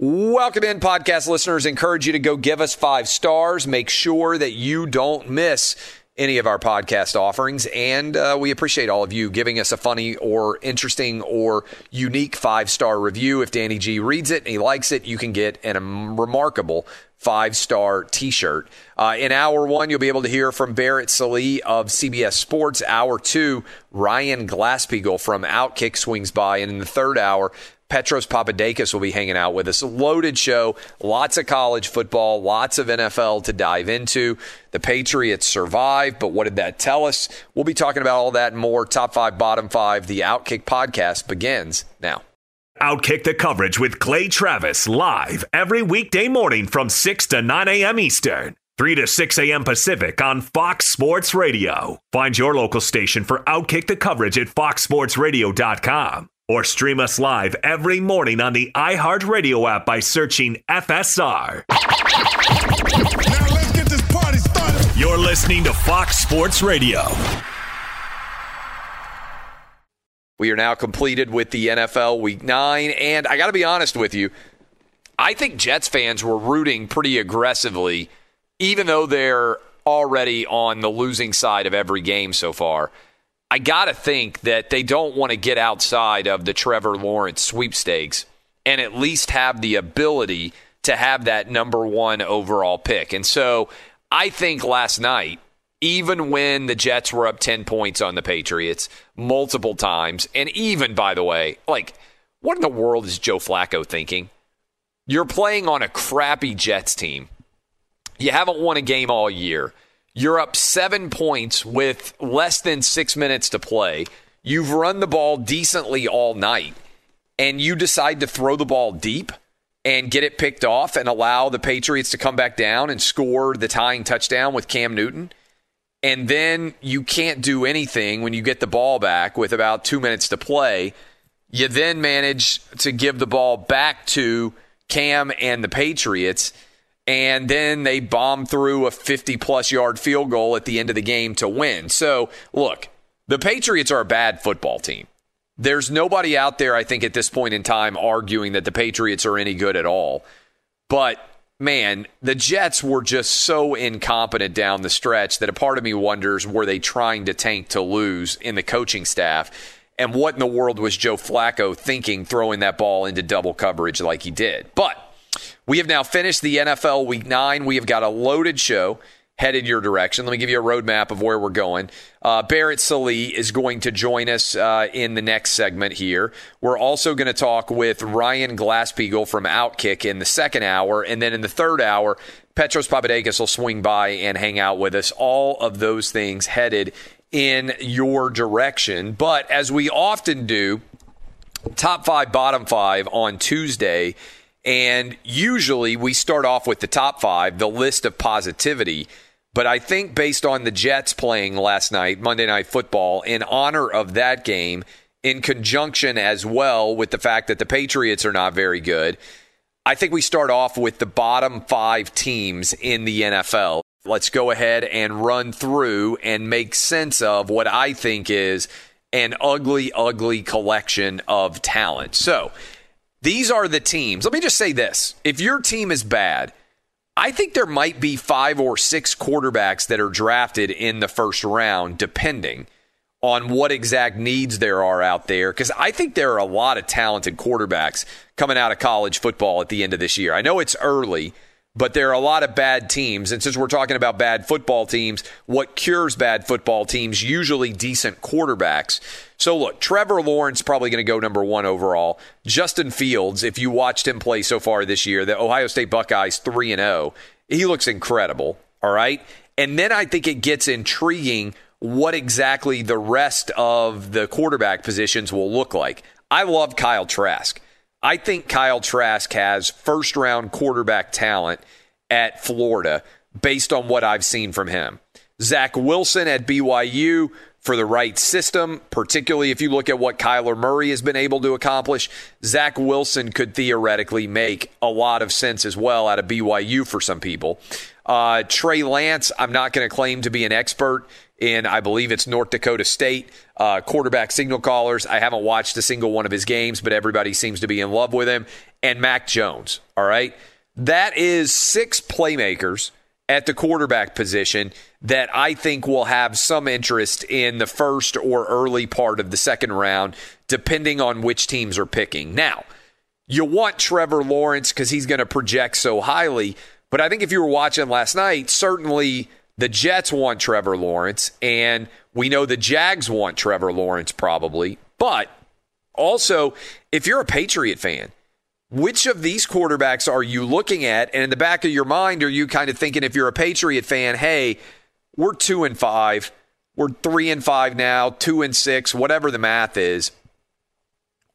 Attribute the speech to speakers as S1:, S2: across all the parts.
S1: Welcome in, podcast listeners. Encourage you to go give us five stars. Make sure that you don't miss any of our podcast offerings. And uh, we appreciate all of you giving us a funny or interesting or unique five star review. If Danny G reads it and he likes it, you can get an, a remarkable five star t shirt. Uh, in hour one, you'll be able to hear from Barrett Sallee of CBS Sports. Hour two, Ryan Glasspiegel from Outkick swings by. And in the third hour, Petros Papadakis will be hanging out with us. A loaded show, lots of college football, lots of NFL to dive into. The Patriots survived, but what did that tell us? We'll be talking about all that and more. Top five, bottom five. The Outkick podcast begins now.
S2: Outkick the coverage with Clay Travis live every weekday morning from 6 to 9 a.m. Eastern. 3 to 6 a.m. Pacific on Fox Sports Radio. Find your local station for Outkick the coverage at foxsportsradio.com or stream us live every morning on the iHeartRadio app by searching FSR.
S3: Now let's get this party started.
S2: You're listening to Fox Sports Radio.
S1: We are now completed with the NFL Week 9. And I got to be honest with you, I think Jets fans were rooting pretty aggressively, even though they're already on the losing side of every game so far. I got to think that they don't want to get outside of the Trevor Lawrence sweepstakes and at least have the ability to have that number one overall pick. And so I think last night, even when the Jets were up 10 points on the Patriots multiple times, and even, by the way, like, what in the world is Joe Flacco thinking? You're playing on a crappy Jets team. You haven't won a game all year. You're up seven points with less than six minutes to play. You've run the ball decently all night, and you decide to throw the ball deep and get it picked off and allow the Patriots to come back down and score the tying touchdown with Cam Newton. And then you can't do anything when you get the ball back with about two minutes to play. You then manage to give the ball back to Cam and the Patriots and then they bomb through a 50 plus yard field goal at the end of the game to win. So, look, the Patriots are a bad football team. There's nobody out there, I think, at this point in time arguing that the Patriots are any good at all. But man, the Jets were just so incompetent down the stretch that a part of me wonders were they trying to tank to lose in the coaching staff? And what in the world was Joe Flacco thinking throwing that ball into double coverage like he did? But we have now finished the NFL Week 9. We have got a loaded show headed your direction. Let me give you a roadmap of where we're going. Uh, Barrett Sallee is going to join us uh, in the next segment here. We're also going to talk with Ryan Glasspiegel from Outkick in the second hour. And then in the third hour, Petros Papadakis will swing by and hang out with us. All of those things headed in your direction. But as we often do, top five, bottom five on Tuesday And usually we start off with the top five, the list of positivity. But I think based on the Jets playing last night, Monday Night Football, in honor of that game, in conjunction as well with the fact that the Patriots are not very good, I think we start off with the bottom five teams in the NFL. Let's go ahead and run through and make sense of what I think is an ugly, ugly collection of talent. So, these are the teams. Let me just say this if your team is bad, I think there might be five or six quarterbacks that are drafted in the first round, depending on what exact needs there are out there. Because I think there are a lot of talented quarterbacks coming out of college football at the end of this year. I know it's early, but there are a lot of bad teams. And since we're talking about bad football teams, what cures bad football teams? Usually decent quarterbacks. So look, Trevor Lawrence probably going to go number one overall. Justin Fields, if you watched him play so far this year, the Ohio State Buckeyes three and zero, he looks incredible. All right, and then I think it gets intriguing what exactly the rest of the quarterback positions will look like. I love Kyle Trask. I think Kyle Trask has first round quarterback talent at Florida based on what I've seen from him. Zach Wilson at BYU for the right system, particularly if you look at what Kyler Murray has been able to accomplish. Zach Wilson could theoretically make a lot of sense as well out of BYU for some people. Uh, Trey Lance, I'm not going to claim to be an expert in, I believe it's North Dakota State uh, quarterback signal callers. I haven't watched a single one of his games, but everybody seems to be in love with him. And Mac Jones, all right? That is six playmakers at the quarterback position that I think will have some interest in the first or early part of the second round, depending on which teams are picking. Now, you want Trevor Lawrence because he's going to project so highly. But I think if you were watching last night, certainly the Jets want Trevor Lawrence, and we know the Jags want Trevor Lawrence probably. But also, if you're a Patriot fan, which of these quarterbacks are you looking at? And in the back of your mind, are you kind of thinking, if you're a Patriot fan, hey, we're two and five, we're three and five now, two and six, whatever the math is.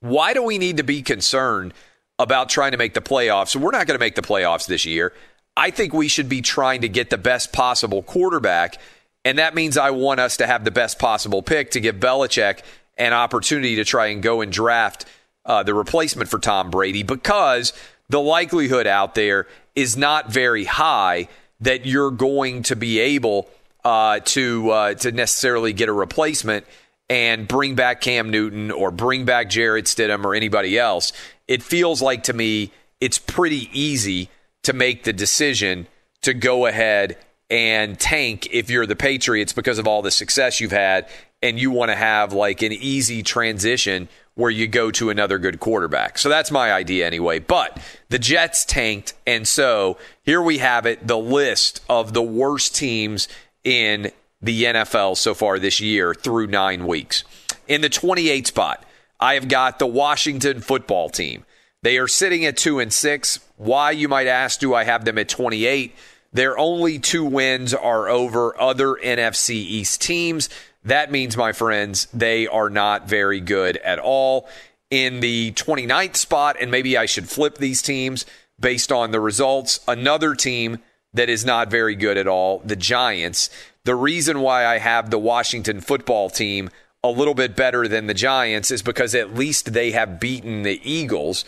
S1: Why do we need to be concerned about trying to make the playoffs? We're not going to make the playoffs this year. I think we should be trying to get the best possible quarterback. And that means I want us to have the best possible pick to give Belichick an opportunity to try and go and draft uh, the replacement for Tom Brady because the likelihood out there is not very high that you're going to be able uh, to uh, to necessarily get a replacement and bring back Cam Newton or bring back Jarrett Stidham or anybody else. It feels like to me it's pretty easy to make the decision to go ahead and tank if you're the Patriots because of all the success you've had and you want to have like an easy transition where you go to another good quarterback. So that's my idea anyway. But the Jets tanked. And so here we have it the list of the worst teams in the NFL so far this year through nine weeks. In the 28 spot, I have got the Washington football team. They are sitting at two and six. Why, you might ask, do I have them at 28? Their only two wins are over other NFC East teams. That means, my friends, they are not very good at all. In the 29th spot, and maybe I should flip these teams based on the results, another team that is not very good at all, the Giants. The reason why I have the Washington football team a little bit better than the Giants is because at least they have beaten the Eagles.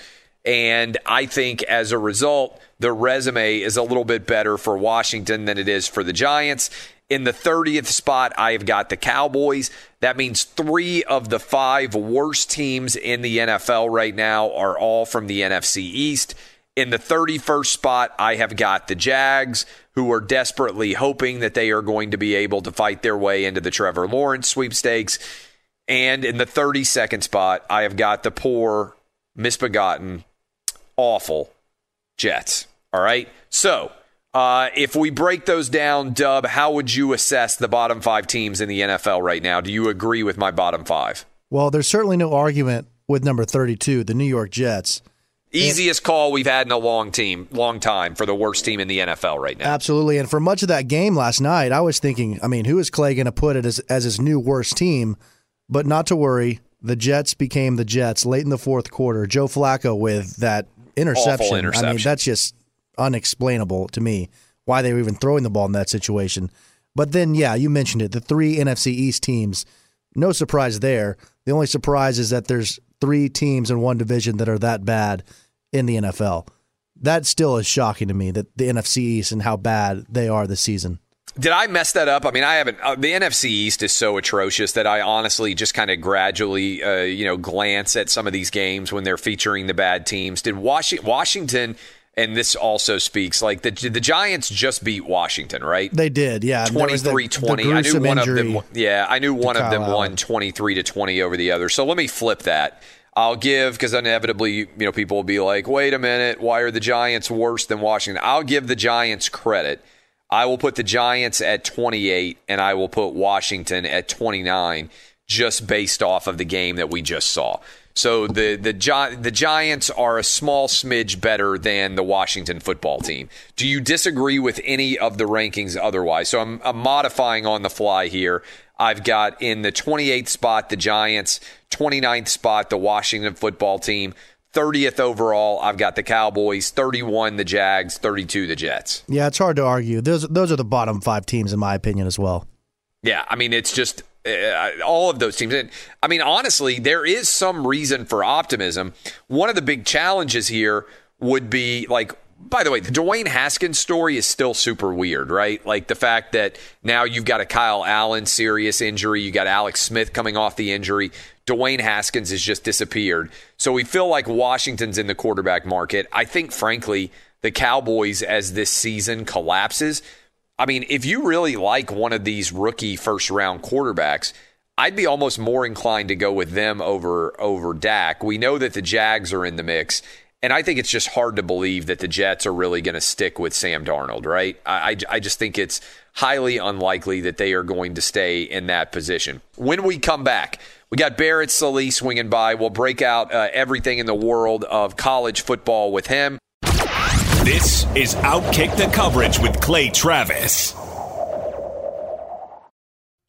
S1: And I think as a result, the resume is a little bit better for Washington than it is for the Giants. In the 30th spot, I have got the Cowboys. That means three of the five worst teams in the NFL right now are all from the NFC East. In the 31st spot, I have got the Jags, who are desperately hoping that they are going to be able to fight their way into the Trevor Lawrence sweepstakes. And in the 32nd spot, I have got the poor, misbegotten awful Jets. All right. So uh, if we break those down, Dub, how would you assess the bottom five teams in the NFL right now? Do you agree with my bottom five?
S4: Well, there's certainly no argument with number 32, the New York Jets.
S1: Easiest call we've had in a long team, long time for the worst team in the NFL right now.
S4: Absolutely. And for much of that game last night, I was thinking, I mean, who is Clay going to put it as, as his new worst team? But not to worry, the Jets became the Jets late in the fourth quarter. Joe Flacco with that interception. I mean, that's just unexplainable to me why they were even throwing the ball in that situation. But then, yeah, you mentioned it. The three NFC East teams, no surprise there. The only surprise is that there's three teams in one division that are that bad in the NFL. That still is shocking to me that the NFC East and how bad they are this season.
S1: Did I mess that up? I mean, I haven't. Uh, the NFC East is so atrocious that I honestly just kind of gradually, uh, you know, glance at some of these games when they're featuring the bad teams. Did Washington? Washington and this also speaks like the the Giants just beat Washington, right?
S4: They did, yeah. There
S1: 23-20. I knew one of them. Yeah, I knew one of them
S4: Allen.
S1: won 23 to 20 over the other. So let me flip that. I'll give because inevitably, you know, people will be like, "Wait a minute, why are the Giants worse than Washington?" I'll give the Giants credit. I will put the Giants at 28 and I will put Washington at 29 just based off of the game that we just saw. So the the Gi- the Giants are a small smidge better than the Washington football team. Do you disagree with any of the rankings otherwise? So I'm, I'm modifying on the fly here. I've got in the 28th spot the Giants, 29th spot the Washington football team, 30th overall I've got the Cowboys, 31 the Jags, 32 the Jets.
S4: Yeah, it's hard to argue. Those those are the bottom five teams in my opinion as well.
S1: Yeah, I mean, it's just uh, all of those teams. And, I mean, honestly, there is some reason for optimism. One of the big challenges here would be like, by the way, the Dwayne Haskins story is still super weird, right? Like the fact that now you've got a Kyle Allen serious injury, you got Alex Smith coming off the injury. Dwayne Haskins has just disappeared. So we feel like Washington's in the quarterback market. I think, frankly, the Cowboys, as this season collapses, I mean, if you really like one of these rookie first round quarterbacks, I'd be almost more inclined to go with them over over Dak. We know that the Jags are in the mix, and I think it's just hard to believe that the Jets are really going to stick with Sam Darnold, right? I, I, I just think it's highly unlikely that they are going to stay in that position. When we come back, we got Barrett Sallee swinging by. We'll break out uh, everything in the world of college football with him.
S2: This is Outkick the Coverage with Clay Travis.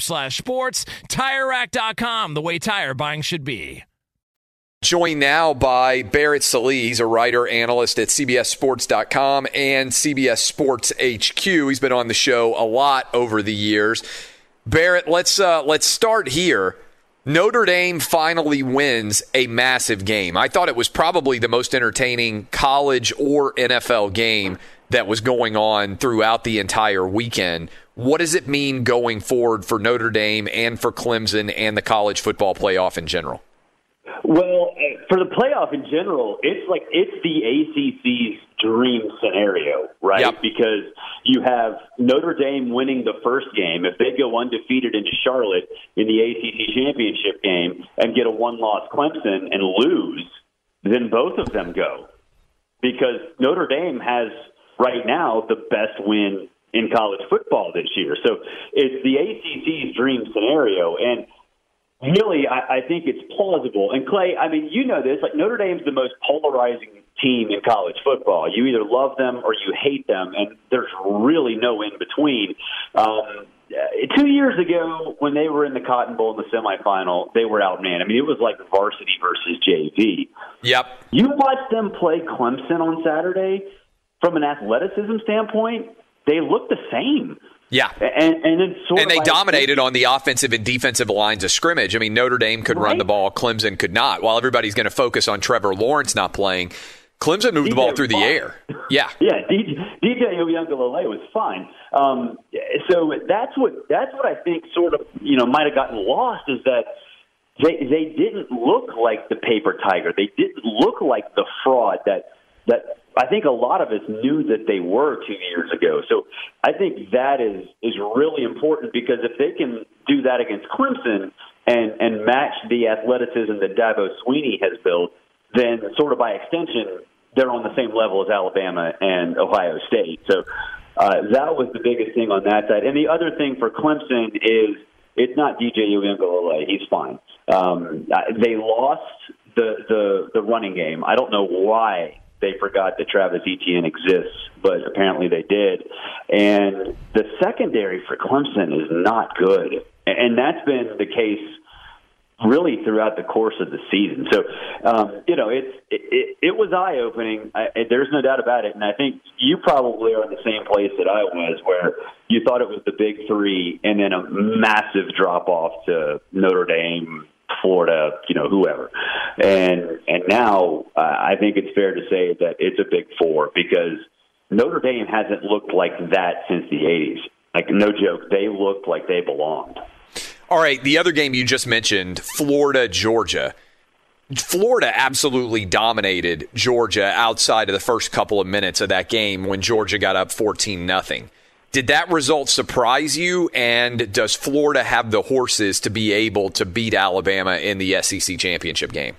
S5: slash sports. TireRack.com, the way tire buying should be.
S1: Joined now by Barrett Sallee. He's a writer, analyst at CBSSports.com and CBS Sports HQ. He's been on the show a lot over the years. Barrett, let's uh, let's start here. Notre Dame finally wins a massive game. I thought it was probably the most entertaining college or NFL game that was going on throughout the entire weekend. What does it mean going forward for Notre Dame and for Clemson and the college football playoff in general?
S6: Well, uh, for the playoff in general, it's like it's the ACC's dream scenario, right?
S1: Yep.
S6: Because you have Notre Dame winning the first game. If they go undefeated into Charlotte in the ACC championship game and get a one-loss Clemson and lose, then both of them go. Because Notre Dame has right now the best win in college football this year. So it's the ACC's dream scenario and really, I, I think it's plausible. And Clay, I mean, you know this. Like Notre Dame's the most polarizing team in college football. You either love them or you hate them, and there's really no in between. Um, two years ago, when they were in the Cotton Bowl in the semifinal, they were outman. I mean, it was like varsity versus JV.
S1: Yep.
S6: You watch them play Clemson on Saturday. From an athleticism standpoint, they look the same.
S1: Yeah.
S6: And and
S1: and they
S6: like-
S1: dominated on the offensive and defensive lines of scrimmage. I mean, Notre Dame could run the ball, Clemson could not. While everybody's going to focus on Trevor Lawrence not playing, Clemson moved the ball through the air. Yeah.
S6: Yeah, DJ, DJ was fine. Um, so that's what that's what I think sort of you know might have gotten lost is that they they didn't look like the paper tiger. They didn't look like the fraud that that I think a lot of us knew that they were two years ago. So I think that is is really important because if they can do that against Clemson and and match the athleticism that Dabo Swinney has built, then sort of by extension they're on the same level as Alabama and Ohio State. So uh, that was the biggest thing on that side. And the other thing for Clemson is it's not DJ Uiagalelei. He's fine. Um, they lost the, the the running game. I don't know why they forgot that Travis Etienne exists, but apparently they did. And the secondary for Clemson is not good, and that's been the case really throughout the course of the season. So, um, you know, it's it, it, it was eye opening. There's no doubt about it, and I think you probably are in the same place that I was, where you thought it was the big three, and then a massive drop off to Notre Dame. Florida, you know, whoever, and and now uh, I think it's fair to say that it's a big four because Notre Dame hasn't looked like that since the '80s. Like no joke, they looked like they belonged.
S1: All right, the other game you just mentioned, Florida, Georgia. Florida absolutely dominated Georgia outside of the first couple of minutes of that game when Georgia got up 14 nothing. Did that result surprise you? And does Florida have the horses to be able to beat Alabama in the SEC championship game?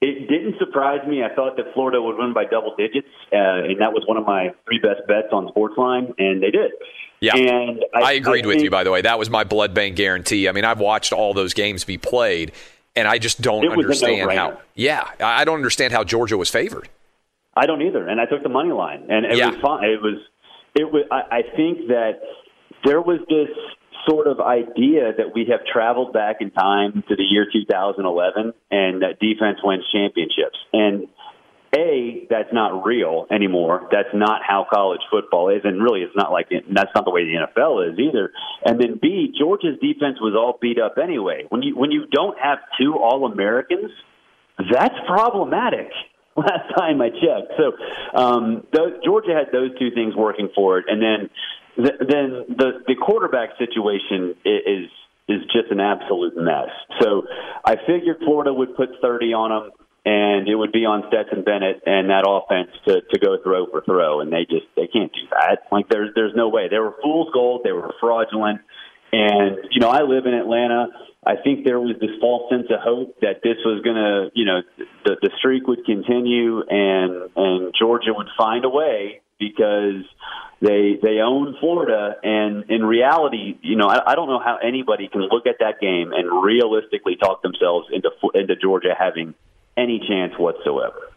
S6: It didn't surprise me. I thought that Florida would win by double digits, uh, and that was one of my three best bets on Sportsline, and they did.
S1: Yeah,
S6: and I,
S1: I agreed
S6: I
S1: with
S6: think-
S1: you. By the way, that was my blood bank guarantee. I mean, I've watched all those games be played, and I just don't
S6: It was a
S1: understand how. Yeah, I I don't understand how Georgia was favored.
S6: I don't either, and I took the money line, and it
S1: Yeah.
S6: was fine. It was, it was. I, I think that there was this sort of idea that we have traveled back in time to the year 2011, and that defense wins championships. And a, that's not real anymore. That's not how college football is, and really, it's not like it, that's not the way the NFL is either. And then B, Georgia's defense was all beat up anyway. When you when you don't have two All Americans, that's problematic. Last time I checked, so um, Georgia had those two things working for it, and then th- then the the quarterback situation is is just an absolute mess. So I figured Florida would put thirty on them, and it would be on Stetson Bennett and that offense to to go throw for throw, and they just they can't do that. Like there's there's no way. They were fool's gold. They were fraudulent. And you know, I live in Atlanta. I think there was this false sense of hope that this was going to, you know, the, the streak would continue and and Georgia would find a way because they they own Florida. And in reality, you know, I, I don't know how anybody can look at that game and realistically talk themselves into into Georgia having any chance whatsoever.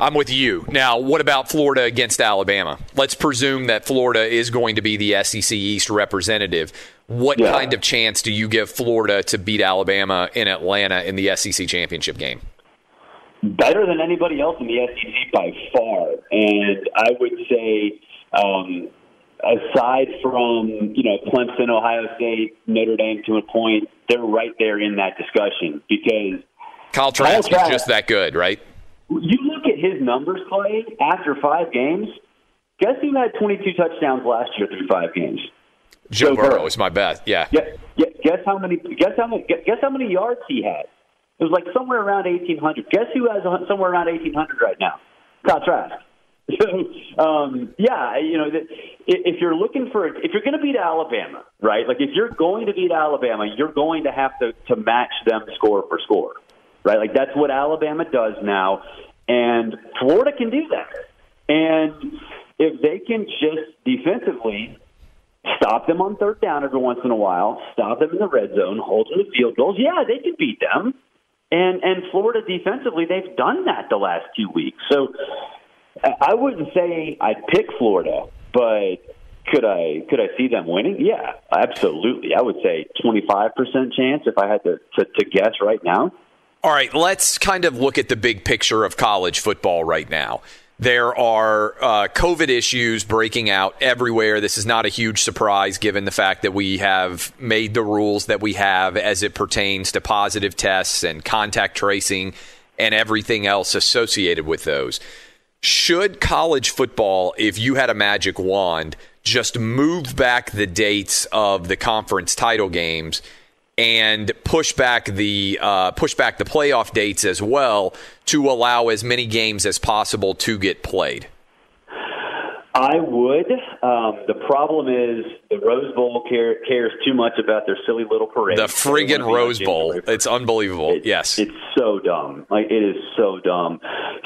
S1: I'm with you. Now, what about Florida against Alabama? Let's presume that Florida is going to be the SEC East representative. What
S6: Yeah.
S1: kind of chance do you give Florida to beat Alabama in Atlanta in the SEC championship game?
S6: better than anybody else in the SEC by far. And I would say, um, aside from you know Clemson, Ohio State, Notre Dame to a point, they're right there in that discussion because
S1: Kyle Trask is
S6: Trask.
S1: just that good, right?
S6: You look at his numbers, Clay, after five games. Guess who had 22 touchdowns last year through five games?
S1: Joe
S6: Joe
S1: Burrow
S6: Burrow.
S1: is my bet. Yeah.
S6: Guess, guess how many? Guess how many? Guess how many yards he had? It was like somewhere around 1,800. Guess who has somewhere around 1,800 right now? Kyle Trask. So, um, yeah, you know, if you're looking for, if you're going to beat Alabama, right? Like if you're going to beat Alabama, you're going to have to to match them score for score, right? Like that's what Alabama does now, and Florida can do that. And if they can just defensively stop them on third down every once in a while, stop them in the red zone, hold them to field goals. Yeah, they can beat them. And and Florida defensively, they've done that the last two weeks. So I wouldn't say I'd pick Florida, but could I could I see them winning? Yeah, absolutely. I would say twenty five percent chance if I had to, to to guess right now.
S1: All right, let's kind of look at the big picture of college football right now. There are uh, COVID issues breaking out everywhere. This is not a huge surprise given the fact that we have made the rules that we have as it pertains to positive tests and contact tracing and everything else associated with those. Should college football, if you had a magic wand, just move back the dates of the conference title games and push back the uh, push back the playoff dates as well to allow as many games as possible to get played?
S6: I would. Um, the problem is the Rose Bowl care, cares too much about their silly little parade.
S1: The friggin'
S6: wanna be on
S1: Rose Bowl. It's unbelievable.
S6: It-
S1: yes.
S6: It's so dumb. Like it is so dumb.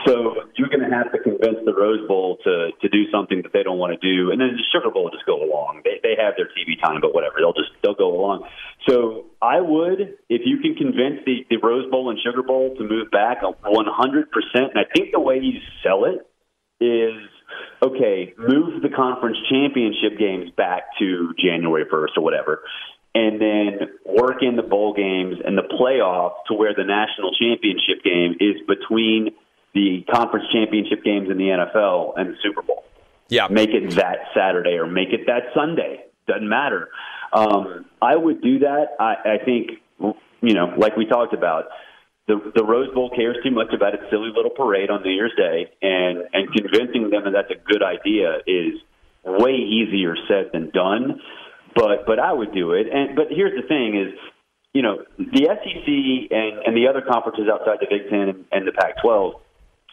S6: So you're going to have to convince the Rose Bowl to to do something that they don't want to do, and then the Sugar Bowl will just go along. They they have their TV time, but whatever. They'll just they'll go along. So I would, if you can convince the the Rose Bowl and Sugar Bowl to move back 100 percent. And I think the way you sell it is okay, move the conference championship games back to January 1st or whatever, and then work in the bowl games and the playoff to where the national championship game is between the conference championship games in the NFL and the Super Bowl.
S1: Yeah.
S6: Make it that Saturday or make it that Sunday. Doesn't matter. Um, I would do that. I, I think, you know, like we talked about, the the Rose Bowl cares too much about its silly little parade on New Year's Day, and and convincing them that that's a good idea is way easier said than done. But but I would do it. And but here's the thing: is you know, the SEC and, and the other conferences outside the Big Ten and, and the Pac-12,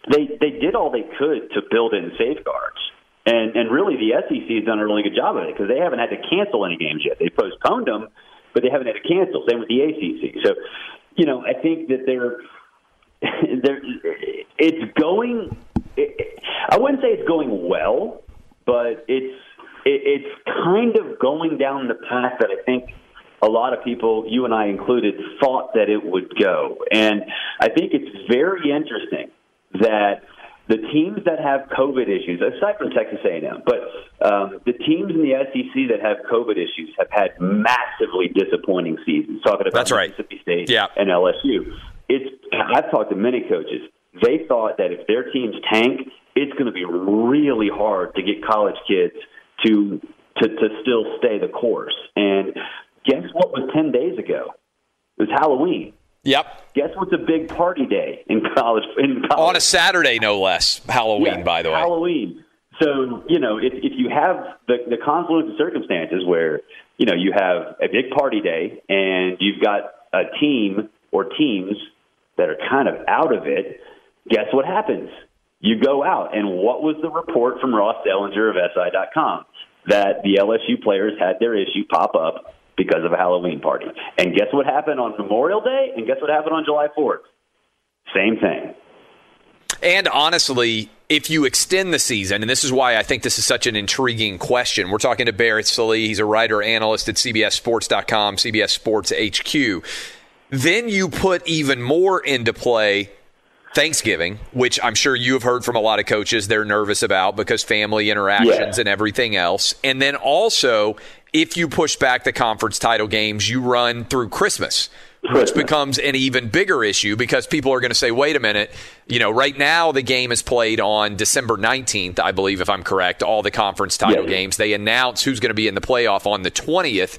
S6: they they did all they could to build in safeguards. And and really, the SEC has done a really good job of it because they haven't had to cancel any games yet. They postponed them, but they haven't had to cancel. Same with the ACC. So, you know, I think that they're they're it's going. It, I wouldn't say it's going well, but it's it, it's kind of going down the path that I think a lot of people, you and I included, thought that it would go. And I think it's very interesting that the teams that have COVID issues, aside from Texas A&M, but um, the teams in the SEC that have COVID issues have had massively disappointing seasons. Talking about
S1: That's right.
S6: Mississippi State
S1: Yeah.
S6: and LSU. It's I've talked to many coaches. They thought that if their teams tank, it's going to be really hard to get college kids to to to still stay the course. And guess what was ten days ago? It was Halloween.
S1: Yep.
S6: Guess what's a big party day in college? In college
S1: On a Saturday, no less. Halloween, by the way.
S6: Halloween. So you know, if if you have the the confluence of circumstances where you know you have a big party day and you've got a team or teams that are kind of out of it, guess what happens? You go out, and what was the report from Ross Dellinger of SI.com that the LSU players had their issue pop up because of a Halloween party? And guess what happened on Memorial Day? And guess what happened on July Fourth? Same thing.
S1: And honestly, if you extend the season, and this is why I think this is such an intriguing question, we're talking to Barrett Sallee. He's a writer analyst at CBSSports.com, CBS Sports HQ. Then you put even more into play Thanksgiving, which I'm sure you have heard from a lot of coaches they're nervous about because family interactions
S6: Yeah.
S1: and everything else. And then also, if you push back the conference title games, you run through Christmas. Which becomes an even bigger issue because people are going to say, wait a minute, you know, right now the game is played on December 19th, I believe, if I'm correct, all the conference title
S6: Yeah.
S1: games. They announce who's going to be in the playoff on the 20th.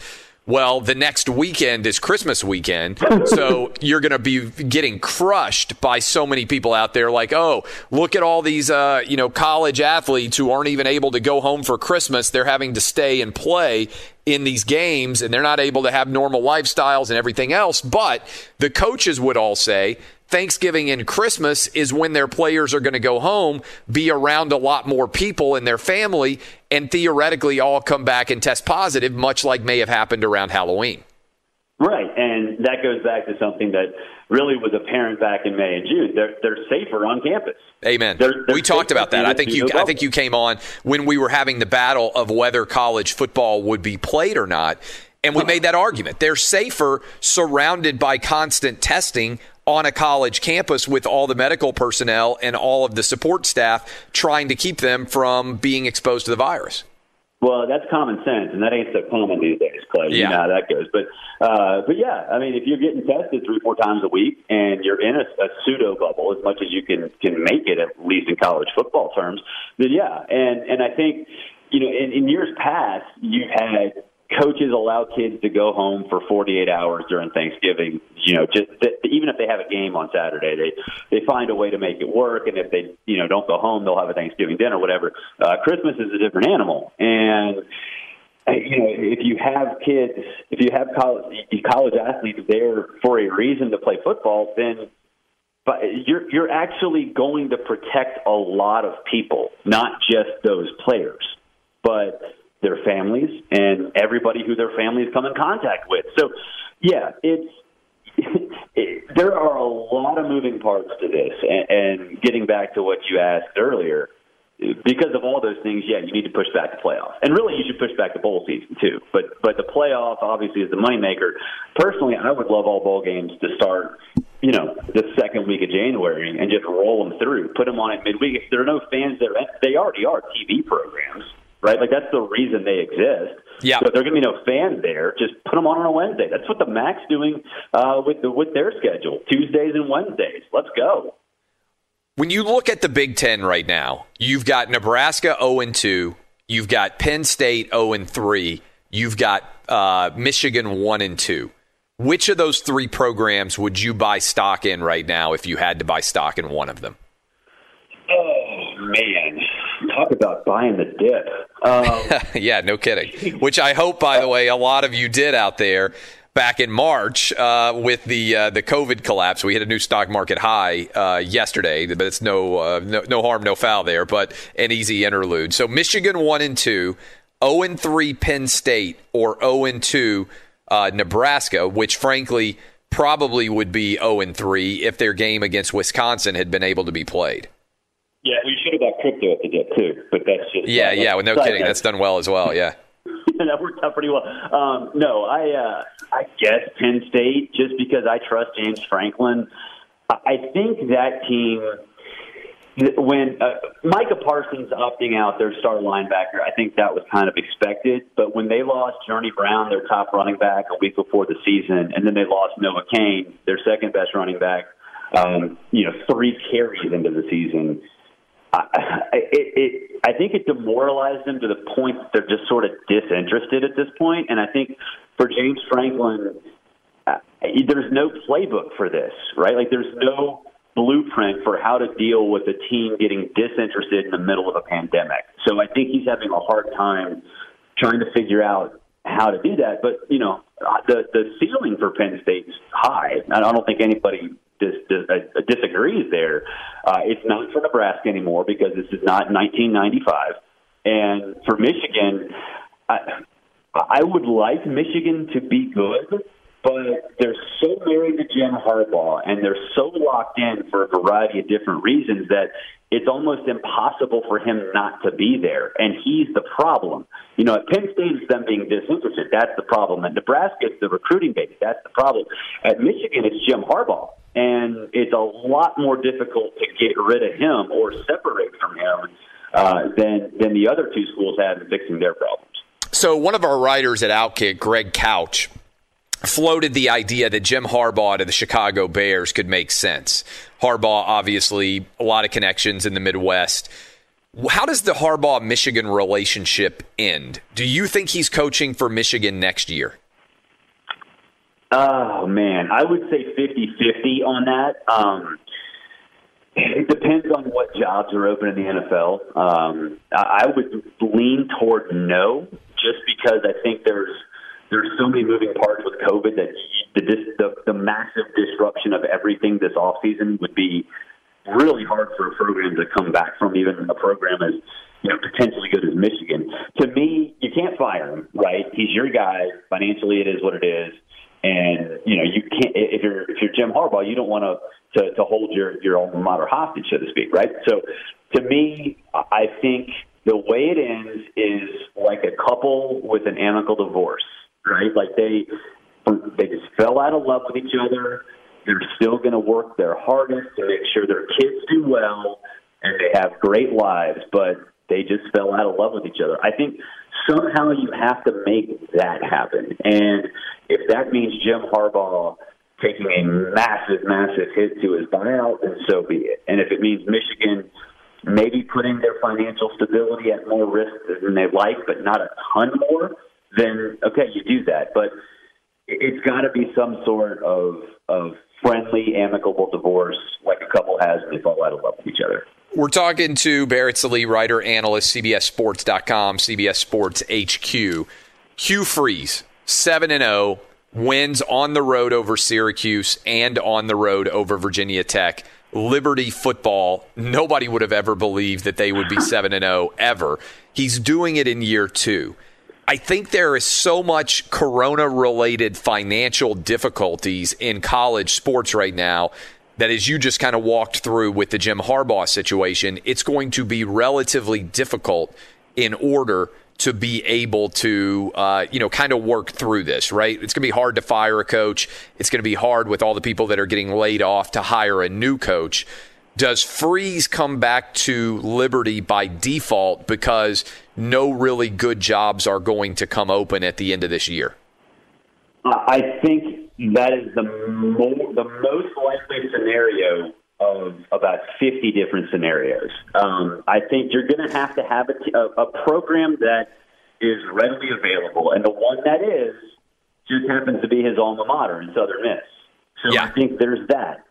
S1: Well, the next weekend is Christmas weekend. So you're going to be getting crushed by so many people out there like, oh, look at all these, uh, you know, college athletes who aren't even able to go home for Christmas. They're having to stay and play in these games and they're not able to have normal lifestyles and everything else. But the coaches would all say, Thanksgiving and Christmas is when their players are going to go home, be around a lot more people in their family, and theoretically all come back and test positive, much like may have happened around Halloween.
S6: Right, and that goes back to something that really was apparent back in May and June. They're they're safer on campus.
S1: Amen.
S6: They're- they're
S1: we talked about that. I think you. I think you came on when we were having the battle of whether college football would be played or not, and we made that argument. They're safer surrounded by constant testing on a college campus with all the medical personnel and all of the support staff trying to keep them from being exposed to the virus.
S6: Well, that's common sense, and that ain't so common these days, Clay. You
S1: Yeah.
S6: know how that goes. But, uh, but yeah, I mean, if you're getting tested three, four times a week, and you're in a, a pseudo bubble as much as you can can make it, at least in college football terms, then yeah. And and I think you know, in, in years past, you've had coaches allow kids to go home for 48 hours during Thanksgiving. You know, just even if they have a game on Saturday, they they find a way to make it work. And if they you know don't go home, they'll have a Thanksgiving dinner, whatever. Uh, Christmas is a different animal, and uh, you know, if you have kids, if you have college, college athletes there for a reason to play football, then but you're you're actually going to protect a lot of people, not just those players, but their families and everybody who their families come in contact with. So, yeah, it's it, there are a lot of moving parts to this, and, and getting back to what you asked earlier, because of all those things, yeah, you need to push back the playoff, and really you should push back the bowl season too. But but the playoff obviously is the moneymaker. Personally, I would love all bowl games to start, you know, the second week of January and just roll them through, put them on at midweek. If there are no fans there, they already are TV programs, right? Like that's the reason they exist.
S1: Yeah.
S6: So if there are going to be no fans there, just put them on on a Wednesday. That's what the MAC's doing uh, with the, with their schedule: Tuesdays and Wednesdays. Let's go.
S1: When you look at the Big Ten right now, you've got Nebraska 0 and 2, you've got Penn State 0 and 3, you've got uh, Michigan 1 and 2. Which of those three programs would you buy stock in right now if you had to buy stock in one of them?
S6: Oh man, talk about buying the dip. Um,
S1: yeah, no kidding. Which I hope, by the way, a lot of you did out there. back in March uh, with the uh, the COVID collapse. We hit a new stock market high uh, yesterday, but it's no, uh, no no harm, no foul there. But an easy interlude. So Michigan one and two, 0 and three Penn State, or 0 and two uh, Nebraska, which frankly probably would be 0 and three if their game against Wisconsin had been able to be played.
S6: Yeah, we should crypto at the dip too, but that's just
S1: Yeah, yeah. Well, no kidding. That's done well as well. Yeah.
S6: that worked out pretty well. Um, no, I uh, I guess Penn State just because I trust James Franklin. I I think that team when uh, Micah Parsons opting out their star linebacker, I think that was kind of expected. But when they lost Journey Brown, their top running back, a week before the season, and then they lost Noah Cain, their second best running back, um, you know, three carries into the season. I, it, it, I think it demoralized them to the point that they're just sort of disinterested at this point. And I think for James Franklin, uh, there's no playbook for this, right? Like there's no blueprint for how to deal with a team getting disinterested in the middle of a pandemic. So I think he's having a hard time trying to figure out how to do that. But you know, the the ceiling for Penn State's high. I don't think anybody dis, dis, uh, disagrees there. Uh, it's not for Nebraska anymore because this is not 1995. And for Michigan, I, I would like Michigan to be good, but they're so married to Jim Harbaugh and they're so locked in for a variety of different reasons that it's almost impossible for him not to be there. And he's the problem. You know, at Penn State, it's them being disinterested. That's the problem. At Nebraska, it's the recruiting base. That's the problem. At Michigan, it's Jim Harbaugh. And it's a lot more difficult to get rid of him or separate from him uh, than, than the other two schools have in fixing their problems.
S1: So, one of our writers at Outkick, Greg Couch, floated the idea that Jim Harbaugh to the Chicago Bears could make sense. Harbaugh, obviously, a lot of connections in the Midwest. How does the Harbaugh Michigan relationship end? Do you think he's coaching for Michigan next year?
S6: Oh, man. I would say 50 50 on that. Um, it depends on what jobs are open in the NFL. Um, I would lean toward no, just because I think there's there's so many moving parts with COVID that the, the, the massive disruption of everything this off season would be really hard for a program to come back from, even a program as you know potentially good as Michigan. To me, you can't fire him, right? He's your guy. Financially, it is what it is, and you know you can't. If you're if you're Jim Harbaugh, you don't want to to, to hold your your alma mater hostage, so to speak, right? So, to me, I think the way it ends is like a couple with an amicable divorce right? Like they they just fell out of love with each other. They're still going to work their hardest to make sure their kids do well and they have great lives, but they just fell out of love with each other. I think somehow you have to make that happen. And if that means Jim Harbaugh taking a massive, massive hit to his buyout, then so be it. And if it means Michigan maybe putting their financial stability at more risk than they like, but not a ton more, then okay, you do that. But it's got to be some sort of of friendly, amicable divorce, like a couple has, and they fall out of love with each other.
S1: We're talking to Barrett Sallee, writer, analyst, CBSSports.com, CBS Sports HQ. Hugh Freeze, 7 and 0, wins on the road over Syracuse and on the road over Virginia Tech. Liberty football, nobody would have ever believed that they would be 7 and 0 ever. He's doing it in year 2. I think there is so much corona related financial difficulties in college sports right now that as you just kind of walked through with the Jim Harbaugh situation, it's going to be relatively difficult in order to be able to, uh, you know, kind of work through this, right? It's going to be hard to fire a coach. It's going to be hard with all the people that are getting laid off to hire a new coach. Does Freeze come back to Liberty by default because no really good jobs are going to come open at the end of this year?
S6: I think that is the, mo- the most likely scenario of about 50 different scenarios. Um, I think you're going to have to have a, t- a, a program that is readily available, and the one that is just happens to be his alma mater in Southern Miss. So
S1: Yeah.
S6: I think there's that.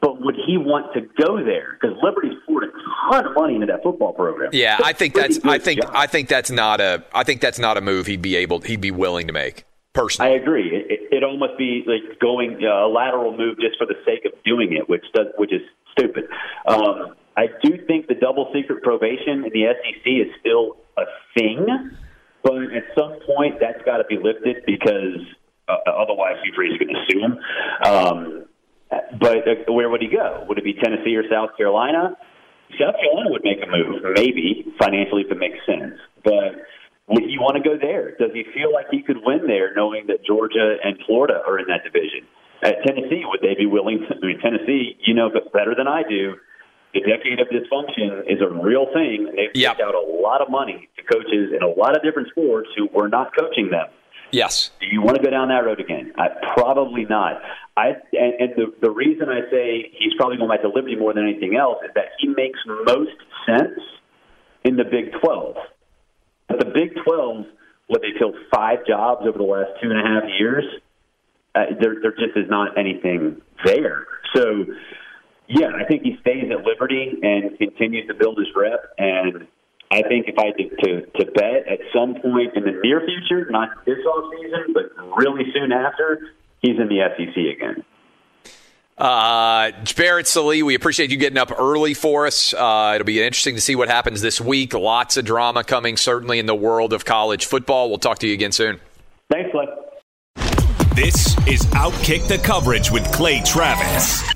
S6: But would he want to go there? Because Liberty's poured a ton of money into that football program.
S1: Yeah, I think that's I think
S6: job.
S1: I think that's not a I think that's not a move he'd be able he'd be willing to make. Personally,
S6: I agree. It, it, almost be like going uh, a lateral move just for the sake of doing it, which does, which is stupid. Um, I do think the double secret probation in the SEC is still a thing, but at some point that's got to be lifted because uh, otherwise Hugh is going to sue him. Um, but uh, where would he go? Would it be Tennessee or South Carolina? South Carolina would make a move, maybe financially if it makes sense, but would he want to go there? Does he feel like he could win there, knowing that Georgia and Florida are in that division? At Tennessee, would they be willing? To, I mean, Tennessee, you know better than I do. The decade of dysfunction is a real thing. They've
S1: Yep.
S6: paid out a lot of money to coaches in a lot of different sports who were not coaching them.
S1: yes.
S6: Do you want to go down that road again? I, probably not. I and, and the the reason I say he's probably going back to Liberty more than anything else is that he makes most sense in the Big Twelve. But the Big Twelve, what they filled five jobs over the last two and a half years, uh, there there just is not anything there. So. Yeah, I think he stays at Liberty and continues to build his rep. And I think if I to, to, to bet at some point in the near future, not this off season, but really soon after, he's in the SEC again.
S1: Uh, Barrett Sallee, we appreciate you getting up early for us. Uh, it'll be interesting to see what happens this week. Lots of drama coming, certainly in the world of college football. We'll talk to you again soon.
S6: Thanks, Clay.
S2: This is Outkick the Coverage with Clay Travis.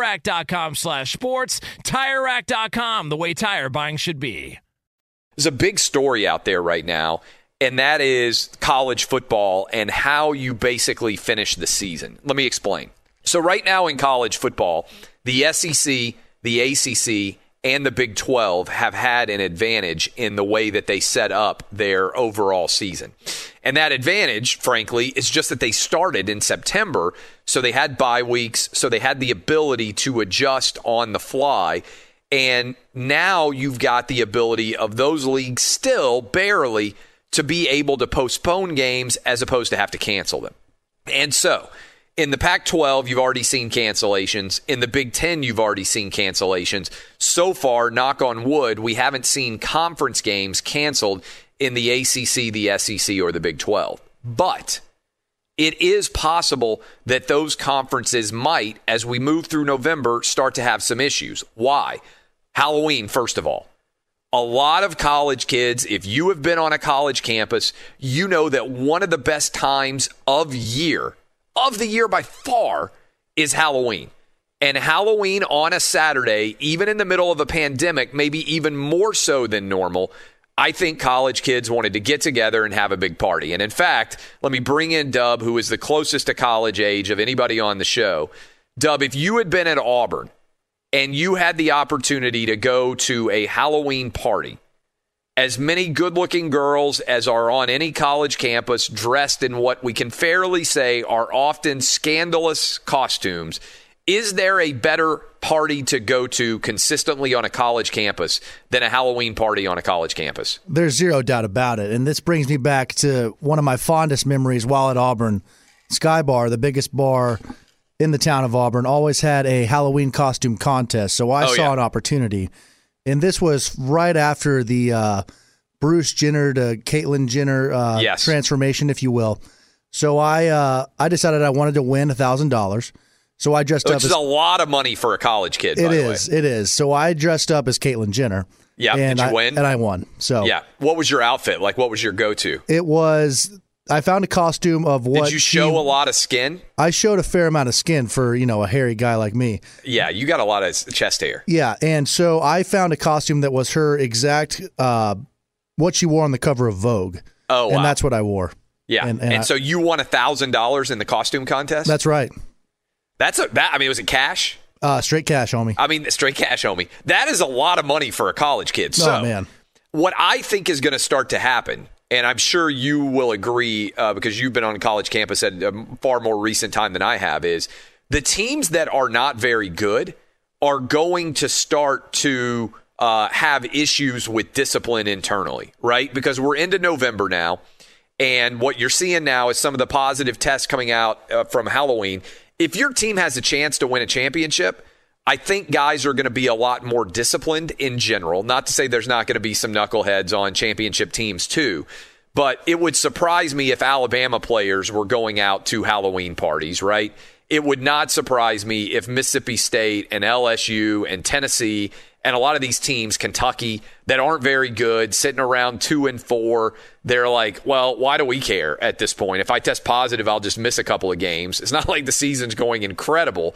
S5: TireRack.com slash sports. TireRack.com, the way tire buying should be.
S1: There's a big story out there right now, and that is college football and how you basically finish the season. Let me explain. So, right now in college football, the SEC, the ACC, and the Big 12 have had an advantage in the way that they set up their overall season. And that advantage, frankly, is just that they started in September. So they had bye weeks. So they had the ability to adjust on the fly. And now you've got the ability of those leagues still barely to be able to postpone games as opposed to have to cancel them. And so in the Pac 12, you've already seen cancellations. In the Big Ten, you've already seen cancellations. So far, knock on wood, we haven't seen conference games canceled in the ACC, the SEC, or the Big 12. But it is possible that those conferences might, as we move through November, start to have some issues. Why? Halloween, first of all. A lot of college kids, if you have been on a college campus, you know that one of the best times of year, of the year by far, is Halloween. And Halloween on a Saturday, even in the middle of a pandemic, maybe even more so than normal, I think college kids wanted to get together and have a big party. And in fact, let me bring in Dub, who is the closest to college age of anybody on the show. Dub, if you had been at Auburn and you had the opportunity to go to a Halloween party, as many good looking girls as are on any college campus dressed in what we can fairly say are often scandalous costumes, is there a better party to go to consistently on a college campus than a Halloween party on a college campus?
S4: There's zero doubt about it. And this brings me back to one of my fondest memories while at Auburn. Sky Bar, the biggest bar in the town of Auburn, always had a Halloween costume contest. So I
S1: Oh,
S4: saw
S1: yeah.
S4: an opportunity. And this was right after the uh, Bruce Jenner to Caitlyn Jenner uh,
S1: Yes.
S4: transformation, if you will. So I uh, I decided I wanted to win thousand dollars. So I dressed
S1: Which
S4: up
S1: is
S4: as
S1: a lot of money for a college kid,
S4: it
S1: by
S4: is,
S1: the way.
S4: it is. So I dressed up as Caitlyn Jenner.
S1: Yeah,
S4: and
S1: did you
S4: I,
S1: win?
S4: And I won. So
S1: Yeah. What was your outfit? Like, what was your go to?
S4: it was. I found a costume of what
S1: Did you show
S4: she-
S1: a lot of skin?
S4: I showed a fair amount of skin for you know a hairy guy like me.
S1: Yeah, you got a lot of chest hair.
S4: Yeah, and so I found a costume that was her exact uh, what she wore on the cover of Vogue.
S1: Oh, wow.
S4: and that's what I wore.
S1: Yeah.
S4: and-
S1: And,
S4: and I-
S1: so you won a $1,000 in the costume contest?
S4: That's right.
S1: That's a, that, I mean, was it cash?
S4: Uh, straight cash, homie.
S1: I mean, straight cash, homie. That is a lot of money for a college kid.
S4: Oh,
S1: So,
S4: man.
S1: what I think is going to start to happen, and I'm sure you will agree uh, because you've been on college campus at a far more recent time than I have, is the teams that are not very good are going to start to uh, have issues with discipline internally, right? Because we're into November now. And what you're seeing now is some of the positive tests coming out uh, from Halloween. If your team has a chance to win a championship, I think guys are going to be a lot more disciplined in general. Not to say there's not going to be some knuckleheads on championship teams too, but it would surprise me if Alabama players were going out to Halloween parties, right? it would not surprise me if Mississippi State and LSU and Tennessee and a lot of these teams, Kentucky, that aren't very good, sitting around two and four, they're like, well, why do we care at this point? If I test positive, I'll just miss a couple of games. It's not like the season's going incredible.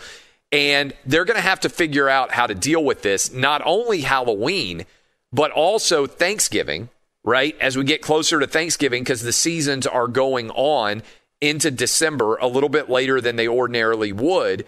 S1: And they're going to have to figure out how to deal with this, not only Halloween, but also Thanksgiving, right? As we get closer to Thanksgiving, because the seasons are going on into December a little bit later than they ordinarily would.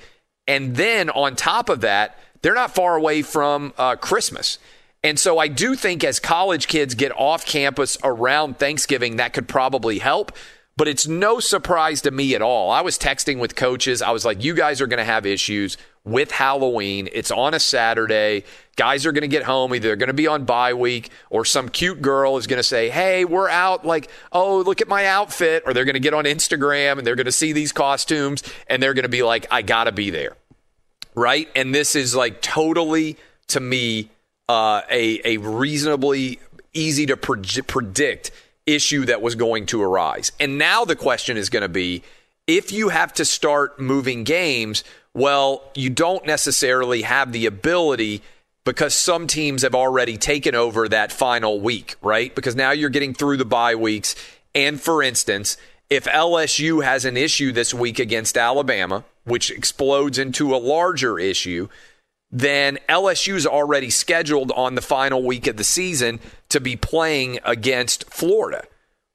S1: And then on top of that, they're not far away from uh, Christmas. And so I do think as college kids get off campus around Thanksgiving, that could probably help. But it's no surprise to me at all. I was texting with coaches. I was like, you guys are going to have issues with Halloween. It's on a Saturday. Guys are going to get home. Either they're going to be on bye week or some cute girl is going to say, hey, we're out. Like, oh, look at my outfit. Or they're going to get on Instagram and they're going to see these costumes and they're going to be like, I got to be there right? And this is like totally to me uh, a a reasonably easy to pre- predict issue that was going to arise. And now the question is going to be if you have to start moving games, well, you don't necessarily have the ability because some teams have already taken over that final week, right? Because now you're getting through the bye weeks. And for instance, if LSU has an issue this week against Alabama, which explodes into a larger issue, then LSU's already scheduled on the final week of the season to be playing against Florida.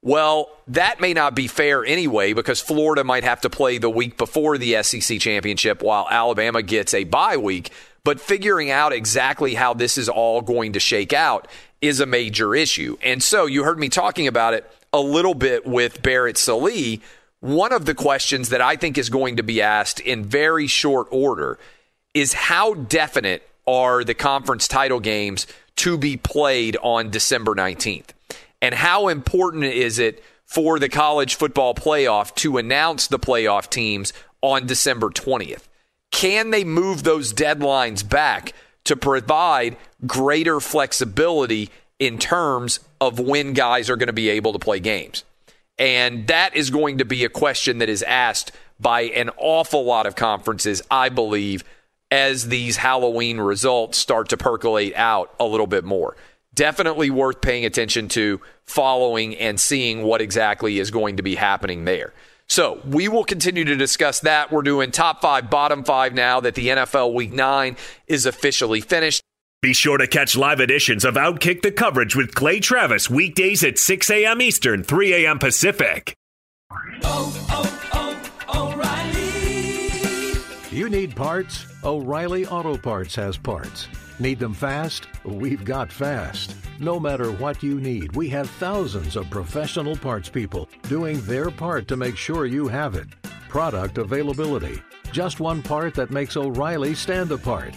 S1: Well, that may not be fair anyway because Florida might have to play the week before the SEC championship while Alabama gets a bye week. But figuring out exactly how this is all going to shake out is a major issue. And so you heard me talking about it a little bit with Barrett Sallee one of the questions that I think is going to be asked in very short order is how definite are the conference title games to be played on December 19th? And how important is it for the college football playoff to announce the playoff teams on December 20th? Can they move those deadlines back to provide greater flexibility in terms of when guys are going to be able to play games? And that is going to be a question that is asked by an awful lot of conferences, I believe, as these Halloween results start to percolate out a little bit more. Definitely worth paying attention to, following, and seeing what exactly is going to be happening there. So we will continue to discuss that. We're doing top five, bottom five now that the NFL Week 9 is officially finished.
S2: Be sure to catch live editions of Outkick the coverage with Clay Travis weekdays at 6 a.m. Eastern, 3 a.m. Pacific.
S7: Oh, oh, oh, O'Reilly.
S8: You need parts? O'Reilly Auto Parts has parts. Need them fast? We've got fast. No matter what you need, we have thousands of professional parts people doing their part to make sure you have it. Product availability. Just one part that makes O'Reilly stand apart